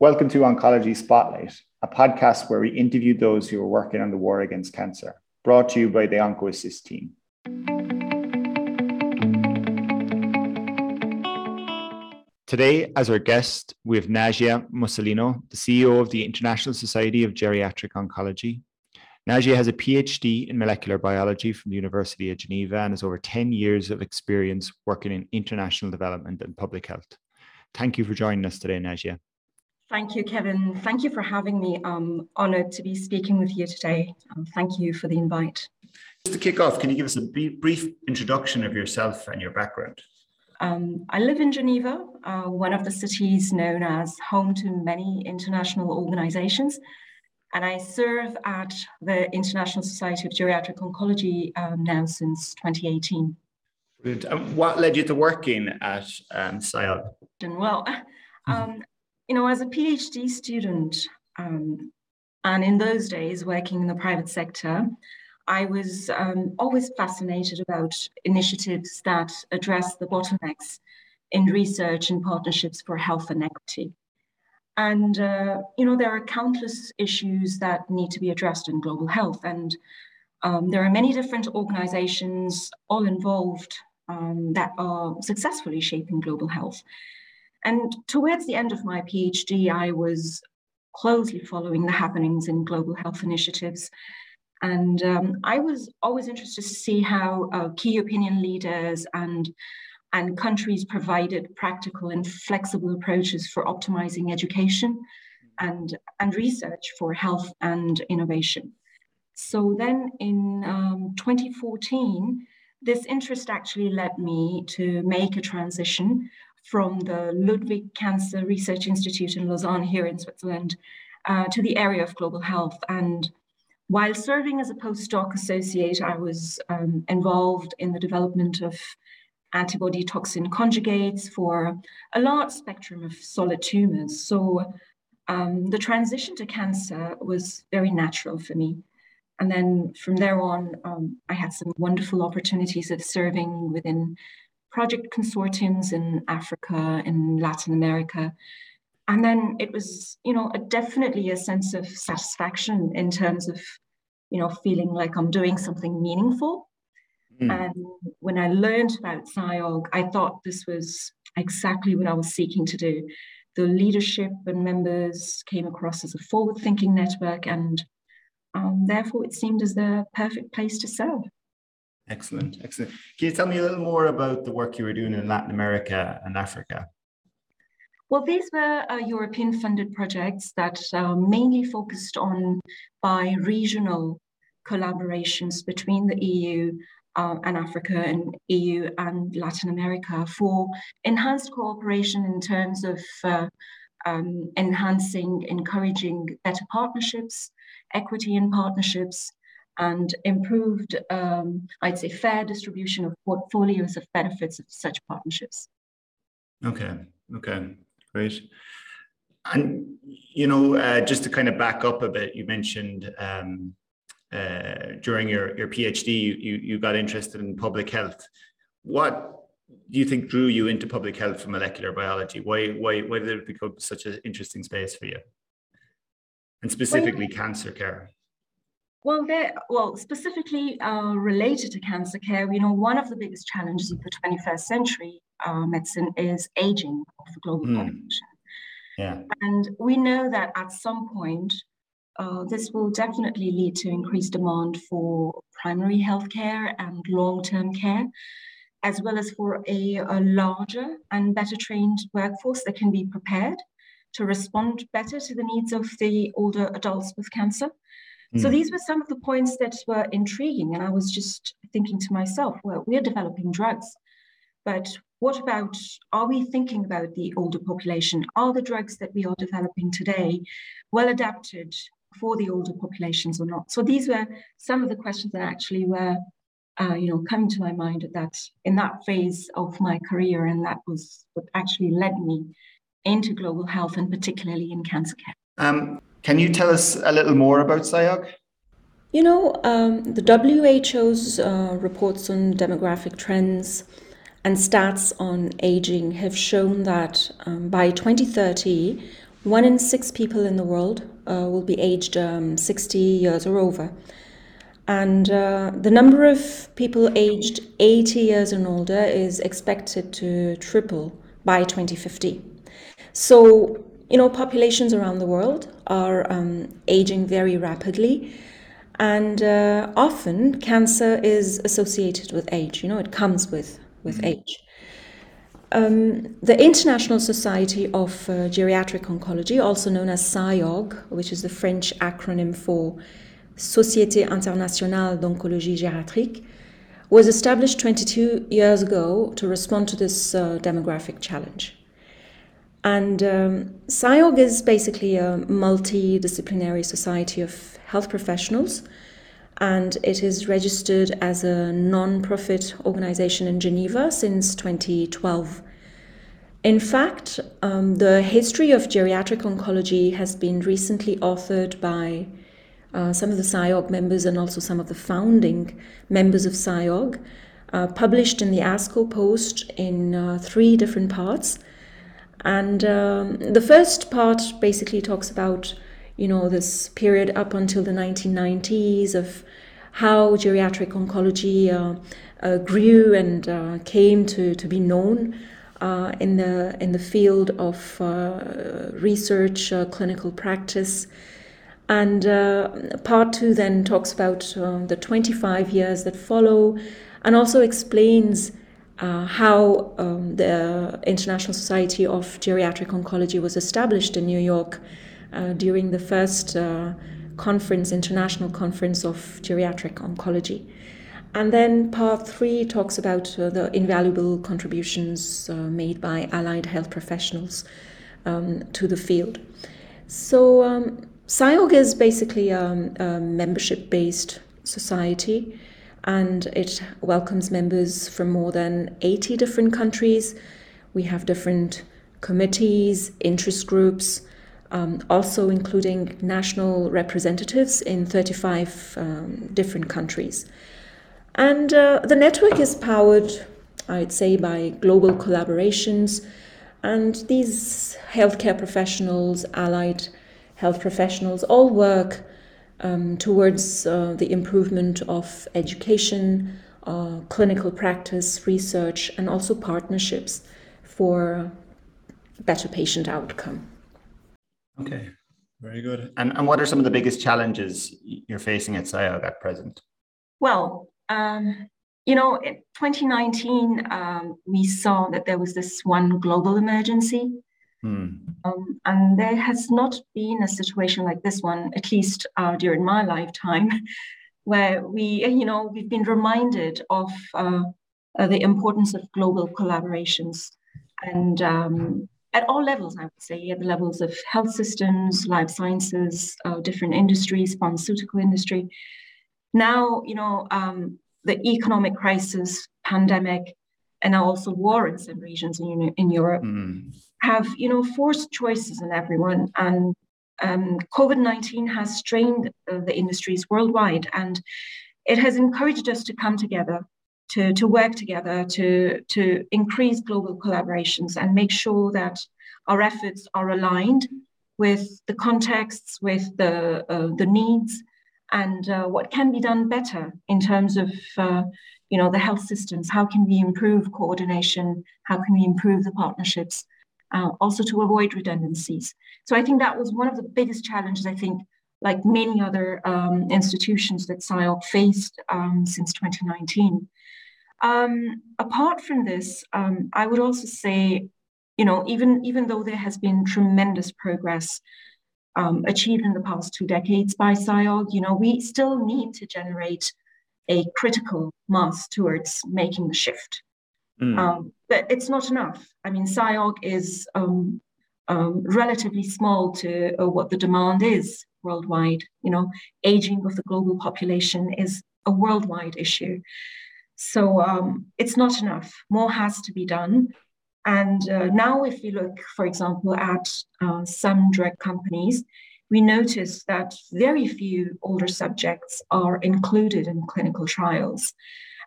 Welcome to Oncology Spotlight, a podcast where we interview those who are working on the war against cancer, brought to you by the OncoAssist team. Today, as our guest, we have Najia Musolino, the CEO of the International Society of Geriatric Oncology. Najia has a PhD in molecular biology from the University of Geneva and has over 10 years of experience working in international development and public health. Thank you for joining us today, Najia. Thank you, Kevin. Thank you for having me. I'm honored to be speaking with you today. Um, thank you for the invite. Just to kick off, can you give us a brief introduction of yourself and your background? Um, I live in Geneva, uh, one of the cities known as home to many international organizations. And I serve at the International Society of Geriatric Oncology um, now since 2018. Um, what led you to working at um, SIOG? Well, um, you know, as a PhD student, um, and in those days working in the private sector, I was um, always fascinated about initiatives that address the bottlenecks in research and partnerships for health and equity. And, uh, you know, there are countless issues that need to be addressed in global health. And um, there are many different organizations all involved um, that are successfully shaping global health. And towards the end of my PhD, I was closely following the happenings in global health initiatives. And um, I was always interested to see how uh, key opinion leaders and and countries provided practical and flexible approaches for optimizing education and, and research for health and innovation. So then in um, 2014, this interest actually led me to make a transition from the Ludwig Cancer Research Institute in Lausanne here in Switzerland uh, to the area of global health. And while serving as a postdoc associate, I was um, involved in the development of antibody toxin conjugates for a large spectrum of solid tumors. So um, the transition to cancer was very natural for me. And then from there on, um, I had some wonderful opportunities of serving within project consortiums in Africa, in Latin America. And then it was, you know, a, definitely a sense of satisfaction in terms of, you know, feeling like I'm doing something meaningful Mm. And when I learned about SIOG, I thought this was exactly what I was seeking to do. The leadership and members came across as a forward thinking network, and um, therefore it seemed as the perfect place to serve. Excellent, excellent. Can you tell me a little more about the work you were doing in Latin America and Africa? Well, these were uh, European funded projects that uh, mainly focused on bi regional collaborations between the EU uh, and Africa and EU and Latin America for enhanced cooperation in terms of uh, um, enhancing, encouraging better partnerships, equity in partnerships, and improved, um, I'd say, fair distribution of portfolios of benefits of such partnerships. Okay, okay, great. And, you know, uh, just to kind of back up a bit, you mentioned um, uh, during your, your PhD, you, you got interested in public health. What do you think drew you into public health from molecular biology? Why, why, why did it become such an interesting space for you? And specifically well, cancer care? Well, there, well, specifically uh, related to cancer care, you know, one of the biggest challenges of the 21st century uh, medicine is aging of the global mm. population. Yeah. And we know that at some point, uh, this will definitely lead to increased demand for primary healthcare and long-term care, as well as for a, a larger and better trained workforce that can be prepared to respond better to the needs of the older adults with cancer. Mm. So hmm. these were some of the points that were intriguing. And I was just thinking to myself, well, we're developing drugs, but what about, are we thinking about the older population? Are the drugs that we are developing today well adapted for the older populations or not? So these were some of the questions that actually were, uh, you know, coming to my mind at that in that phase of my career, and that was what actually led me into global health and particularly in cancer care. Um, can you tell us a little more about SIOG? You know, um, the WHO's uh, reports on demographic trends and stats on aging have shown that um, by 2030, one in six people in the world uh, will be aged um, 60 years or over. And uh, the number of people aged 80 years and older is expected to triple by 2050. So, you know, populations around the world are um, aging very rapidly. And uh, often cancer is associated with age, you know, it comes with, with mm-hmm. age. Um, the International Society of uh, Geriatric Oncology, also known as SIOG, which is the French acronym for Société Internationale d'Oncologie Gériatrique, was established 22 years ago to respond to this uh, demographic challenge. And um, SIOG is basically a multidisciplinary society of health professionals, and it is registered as a non profit organization in Geneva since 2012. In fact, um, the history of geriatric oncology has been recently authored by uh, some of the SIOG members and also some of the founding members of SIOG, uh, published in the ASCO Post in uh, three different parts. And um, the first part basically talks about, you know, this period up until the 1990s of how geriatric oncology uh, uh, grew and uh, came to, to be known in the in the field of research, clinical practice. And uh, part two then talks about uh, the 25 years that follow and also explains uh, how um, the International Society of Geriatric Oncology was established in New York during the first conference, international conference of geriatric oncology. And then part three talks about uh, the invaluable contributions uh, made by allied health professionals um, to the field. So, um, SIOG is basically um, a membership based society and it welcomes members from more than 80 different countries. We have different committees, interest groups, um, also including national representatives in 35 um, different countries. And uh, the network is powered, I'd say, by global collaborations. And these healthcare professionals, allied health professionals, all work um, towards uh, the improvement of education, uh, clinical practice, research, and also partnerships for better patient outcome. Okay, very good. And, and what are some of the biggest challenges you're facing at SIOG at present? Well, um, you know, in 2019, um, we saw that there was this one global emergency. Hmm. Um, and there has not been a situation like this one, at least uh, during my lifetime, where we, you know, we've been reminded of uh, uh, the importance of global collaborations and um, at all levels, I would say, at the levels of health systems, life sciences, uh, different industries, pharmaceutical industry. Now, you know, um, the economic crisis, pandemic, and now also war in some regions in, in Europe mm. Have, you know, forced choices in everyone. And um, COVID-19 has strained uh, the industries worldwide, and it has encouraged us to come together to, to work together to, to increase global collaborations and make sure that our efforts are aligned with the contexts, with the, uh, the needs, and uh, what can be done better in terms of uh, you know, the health systems. How can we improve coordination? How can we improve the partnerships? Uh, also to avoid redundancies. So I think that was one of the biggest challenges, I think, like many other um, institutions that SIOG faced um, since 2019. Um, apart from this, um, I would also say, you know, even even though there has been tremendous progress um, achieved in the past two decades by SIOG, you know, we still need to generate a critical mass towards making the shift. Mm. But it's not enough. I mean, SIOG is um, um, relatively small to uh, what the demand is worldwide. You know, aging of the global population is a worldwide issue. So um, it's not enough. More has to be done. And uh, now, if you look, for example, at uh, some drug companies, we notice that very few older subjects are included in clinical trials.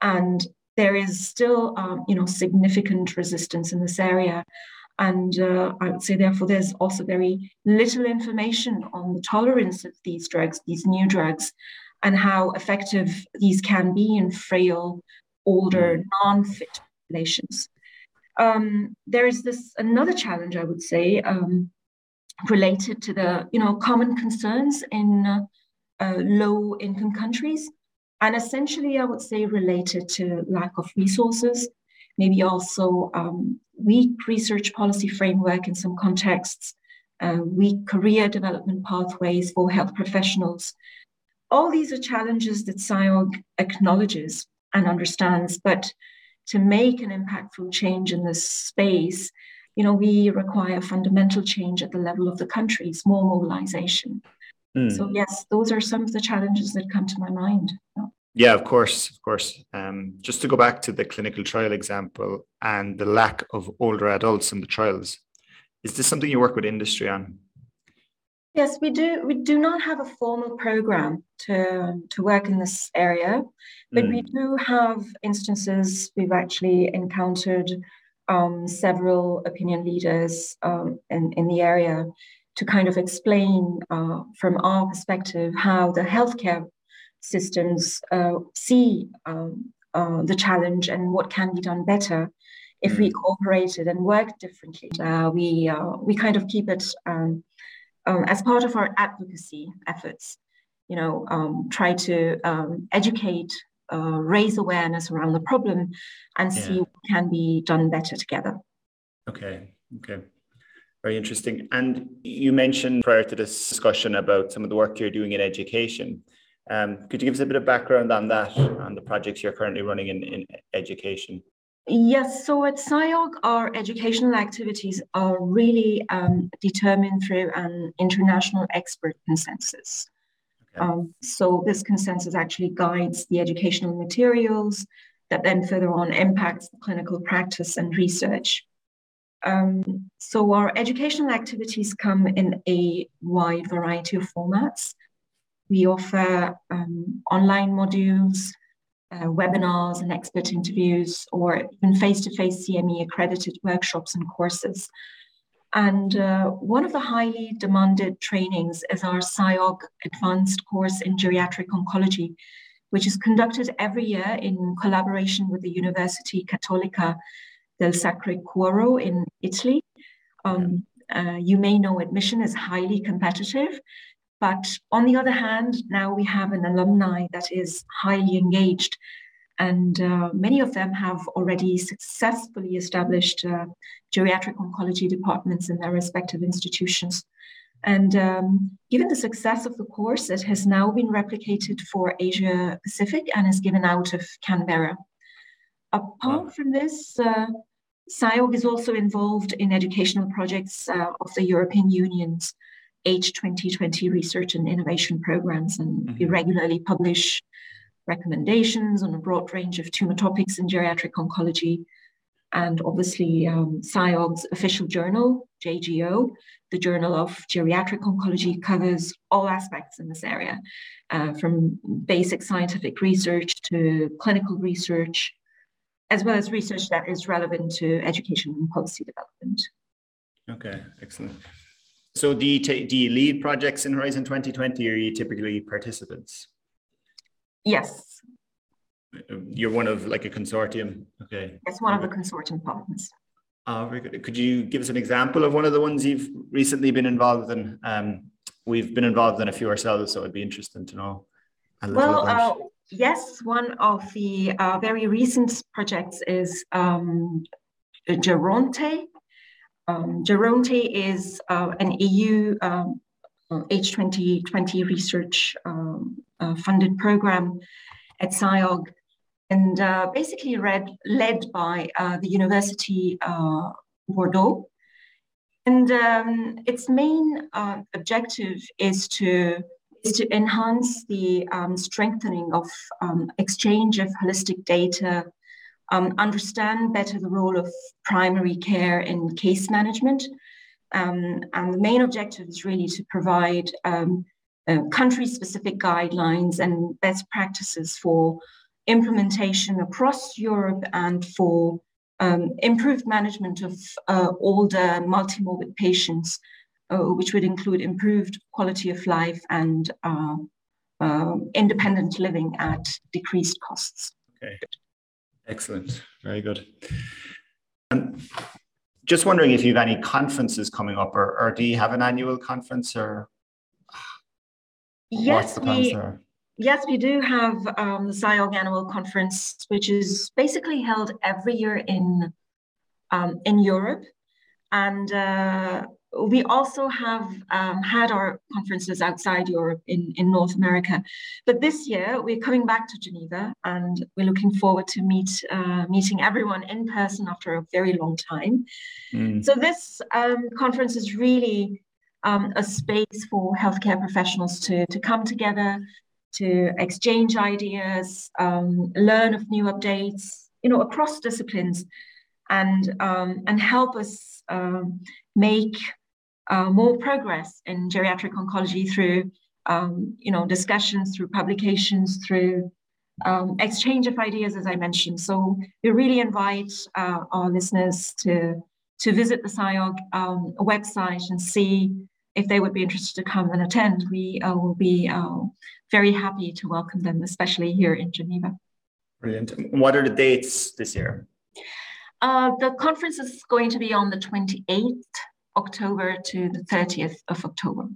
And there is still, um, you know, significant resistance in this area. And uh, I would say, therefore, there's also very little information on the tolerance of these drugs, these new drugs, and how effective these can be in frail, older, non-fit populations. Um, there is this another challenge, I would say, um, related to the you know common concerns in uh, uh, low-income countries, and essentially, I would say related to lack of resources, maybe also um, weak research policy framework in some contexts, uh, weak career development pathways for health professionals. All these are challenges that SIOG acknowledges and understands, but to make an impactful change in this space, you know, we require fundamental change at the level of the countries, more mobilization. Mm. So yes, those are some of the challenges that come to my mind. Yeah, of course, of course. Um, just to go back to the clinical trial example and the lack of older adults in the trials, is this something you work with industry on? Yes, we do. We do not have a formal program to, to work in this area, but mm. we do have instances we've actually encountered um, several opinion leaders um, in, in the area to kind of explain uh, from our perspective how the healthcare systems uh, see um, uh, the challenge and what can be done better if mm. we cooperated and worked differently. Uh, we uh, we kind of keep it um, um, as part of our advocacy efforts, you know, um, try to um, educate, uh, raise awareness around the problem, and yeah. see what can be done better together. Okay. Okay. Very interesting. And you mentioned prior to this discussion about some of the work you're doing in education. Um, could you give us a bit of background on that, on the projects you're currently running in, in education? Yes, so at SIOG, our educational activities are really um, determined through an international expert consensus. Okay. Um, so this consensus actually guides the educational materials that then further on impacts the clinical practice and research. Um, so our educational activities come in a wide variety of formats. We offer um, online modules, uh, webinars and expert interviews, or even face to face CME accredited workshops and courses. And uh, one of the highly demanded trainings is our SIOG advanced course in geriatric oncology, which is conducted every year in collaboration with the University Cattolica del Sacro Cuore in Italy. Um, uh, you may know admission is highly competitive, but on the other hand, now we have an alumni that is highly engaged, and uh, many of them have already successfully established uh, geriatric oncology departments in their respective institutions. And um, given the success of the course, it has now been replicated for Asia Pacific and is given out of Canberra. Apart from this, uh, SIOG is also involved in educational projects uh, of the European Union's H2020 research and innovation programs, and mm-hmm. we regularly publish recommendations on a broad range of tumor topics in geriatric oncology. And obviously, um, SIOG's official journal, JGO, the Journal of Geriatric Oncology, covers all aspects in this area, uh, from basic scientific research to clinical research, as well as research that is relevant to education and policy development. Okay, excellent. So do you, t- do you lead projects in Horizon 2020 or are you typically participants? Yes. You're one of like a consortium? Okay. Yes, one of the consortium partners. Oh, very good. Could you give us an example of one of the ones you've recently been involved in? Um, we've been involved in a few ourselves, so it'd be interesting to know. well, uh, yes, one of the uh, very recent projects is um, Geronte, um, Geronte is uh, an EU um, H2020 uh, research um, uh, funded program at SIOG and uh, basically read, led by uh, the University Bordeaux. And um, its main objective is to to enhance the um, strengthening of um, exchange of holistic data um, understand better the role of primary care in case management. Um, and the main objective is really to provide um, uh, country specific guidelines and best practices for implementation across Europe and for um, improved management of uh, older multimorbid patients, uh, which would include improved quality of life and uh, um, independent living at decreased costs. Okay, excellent, very good. And just wondering if you have any conferences coming up, or, or do you have an annual conference, or yes, we, there? Yes, we do have um, the SIOG Annual Conference, which is basically held every year in um, in Europe, and uh, we also have um, had our conferences outside Europe in, in North America. But this year we're coming back to Geneva and we're looking forward to meet uh, meeting everyone in person after a very long time. Mm. So this um, conference is really um, a space for healthcare professionals to, to come together, to exchange ideas, um, learn of new updates, you know, across disciplines, and um, and help us um, make uh, more progress in geriatric oncology through um, you know discussions, through publications, through um, exchange of ideas, as I mentioned. So we really invite uh, our listeners to to visit the SIOG um, website and see if they would be interested to come and attend. We uh, will be uh, very happy to welcome them, especially here in Geneva. Brilliant. What are the dates this year? Uh, the conference is going to be on the 28th October to the 30th of October.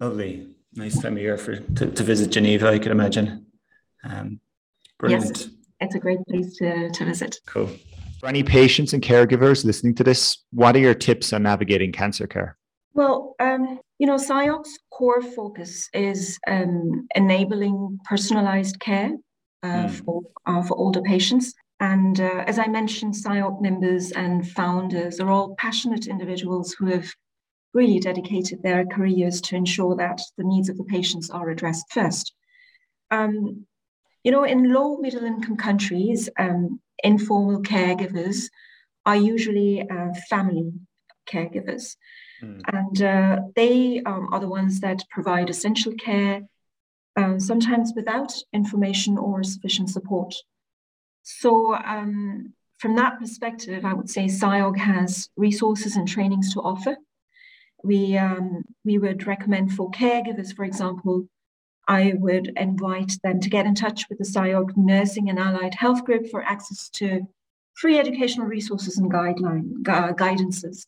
Lovely. Nice time of year for to, to visit Geneva, I can imagine. Um, brilliant. Yes, it's a great place to, to visit. Cool. For any patients and caregivers listening to this, what are your tips on navigating cancer care? Well, um, you know, SIOG's core focus is um, enabling personalized care uh, mm. for, uh, for older patients. And uh, as I mentioned, SIOG members and founders are all passionate individuals who have really dedicated their careers to ensure that the needs of the patients are addressed first. Um, you know, in low middle income countries, um, informal caregivers are usually uh, family caregivers. Mm. And uh, they um, are the ones that provide essential care, um, sometimes without information or sufficient support. So, um, from that perspective, I would say SIOG has resources and trainings to offer. We, um, we would recommend for caregivers, for example, I would invite them to get in touch with the SIOG Nursing and Allied Health Group for access to free educational resources and guideline gu- guidances.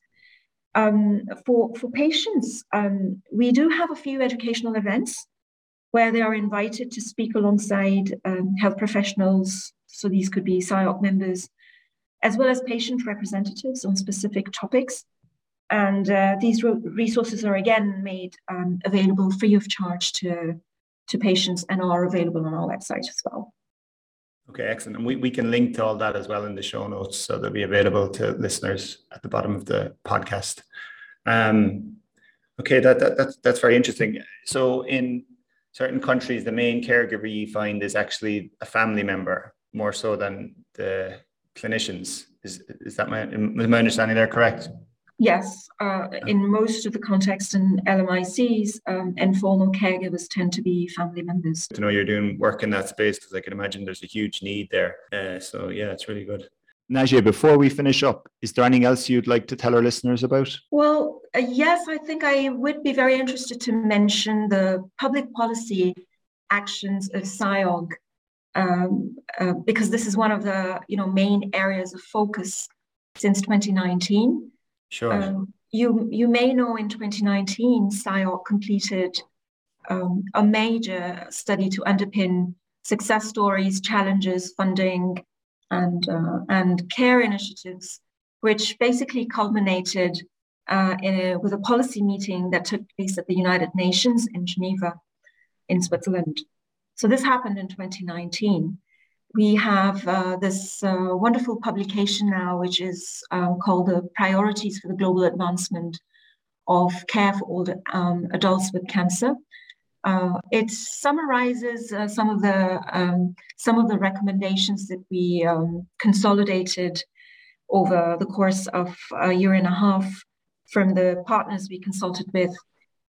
Um, for, for patients, um, we do have a few educational events where they are invited to speak alongside um, health professionals, so these could be SIOG members, as well as patient representatives on specific topics. And uh, these resources are again made um, available free of charge to, to patients and are available on our website as well. Okay, excellent. And we, we can link to all that as well in the show notes so they'll be available to listeners at the bottom of the podcast. Um, okay, that, that, that's, that's very interesting. So in certain countries, the main caregiver you find is actually a family member more so than the clinicians. Is, is that my, is my understanding there correct? Yes, uh, in most of the context in LMICs, um, informal caregivers tend to be family members. To know you're doing work in that space because I can imagine there's a huge need there. Uh, so yeah, it's really good. Najia, before we finish up, is there anything else you'd like to tell our listeners about? Well, uh, yes, I think I would be very interested to mention the public policy actions of SIOG um, uh, because this is one of the you know main areas of focus since 2019. Sure. Um, you you may know in 2019, SIOG completed um, a major study to underpin success stories, challenges, funding, and uh, and care initiatives, which basically culminated uh, a, with a policy meeting that took place at the United Nations in Geneva, in Switzerland. So this happened in 2019. We have uh, this uh, wonderful publication now, which is um, called the Priorities for the Global Advancement of Care for Older um, Adults with Cancer. Uh, it summarizes uh, some of the um, some of the recommendations that we um, consolidated over the course of a year and a half from the partners we consulted with,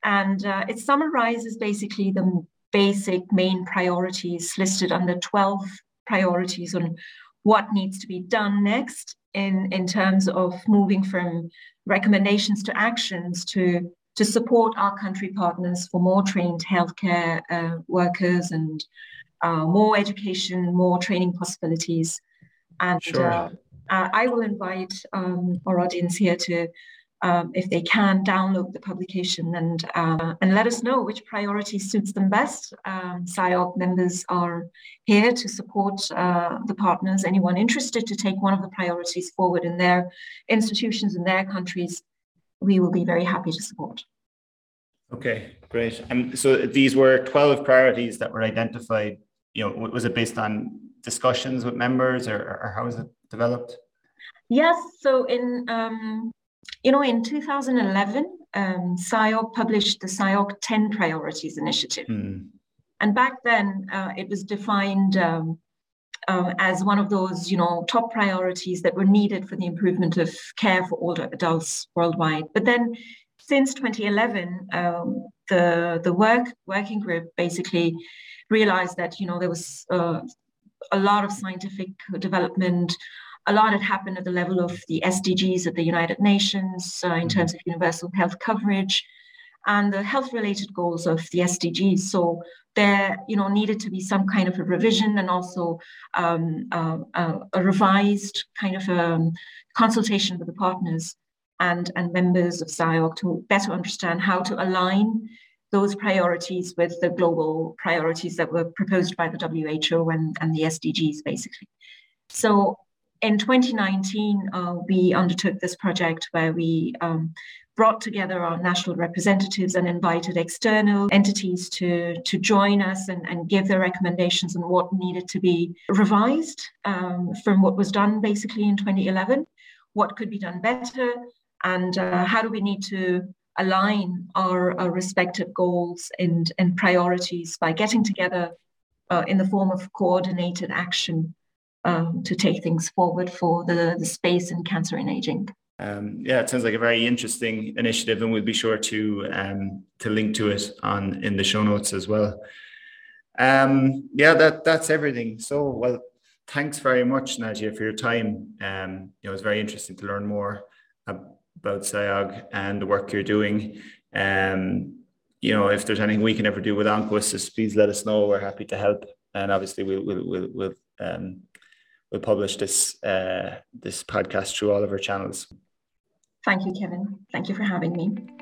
and uh, it summarizes basically the basic main priorities listed under 12 priorities on what needs to be done next in, in terms of moving from recommendations to actions to, to support our country partners for more trained healthcare uh, workers and uh, more education, more training possibilities. And sure. uh, uh I will invite um, our audience here to um, if they can, download the publication and uh, and let us know which priority suits them best. Um, SIOG members are here to support uh, the partners. Anyone interested to take one of the priorities forward in their institutions in their countries, we will be very happy to support. Okay, great. And so these were 12 priorities that were identified. You know, was it based on discussions with members or, or how was it developed? Yes. So in um, you know, in 2011, um, SIOG published the SIOG 10 Priorities Initiative. Mm. And back then, uh, it was defined um, uh, as one of those, you know, top priorities that were needed for the improvement of care for older adults worldwide. But then, since 2011, um, the the work working group basically realized that you know there was uh, a lot of scientific development, a lot had happened at the level of the SDGs at the United Nations uh, in mm-hmm. terms of universal health coverage and the health related goals of the SDGs. So there, you know, needed to be some kind of a revision and also um, uh, uh, a revised kind of um, consultation with the partners and, and members of SIOG to better understand how to align those priorities with the global priorities that were proposed by the WHO and, and the SDGs, basically. So in 2019, uh, we undertook this project where we um, brought together our national representatives and invited external entities to, to join us and, and give their recommendations on what needed to be revised um, from what was done basically in 2011, what could be done better, and uh, how do we need to align our, our respective goals and, and priorities by getting together uh, in the form of coordinated action um, to take things forward for the, the space in cancer and aging. Um, yeah, it sounds like a very interesting initiative, and we'll be sure to um, to link to it on in the show notes as well. Um, yeah, that that's everything. So, well, thanks very much, Nadia, for your time. Um, you know, it's very interesting to learn more about SIOG and the work you're doing. Um, you know, if there's anything we can ever do with OncoAssist, please let us know. We're happy to help, and obviously we'll we'll we'll, we'll um, we'll publish this uh, this podcast through all of our channels. Thank you, Kevin. Thank you for having me.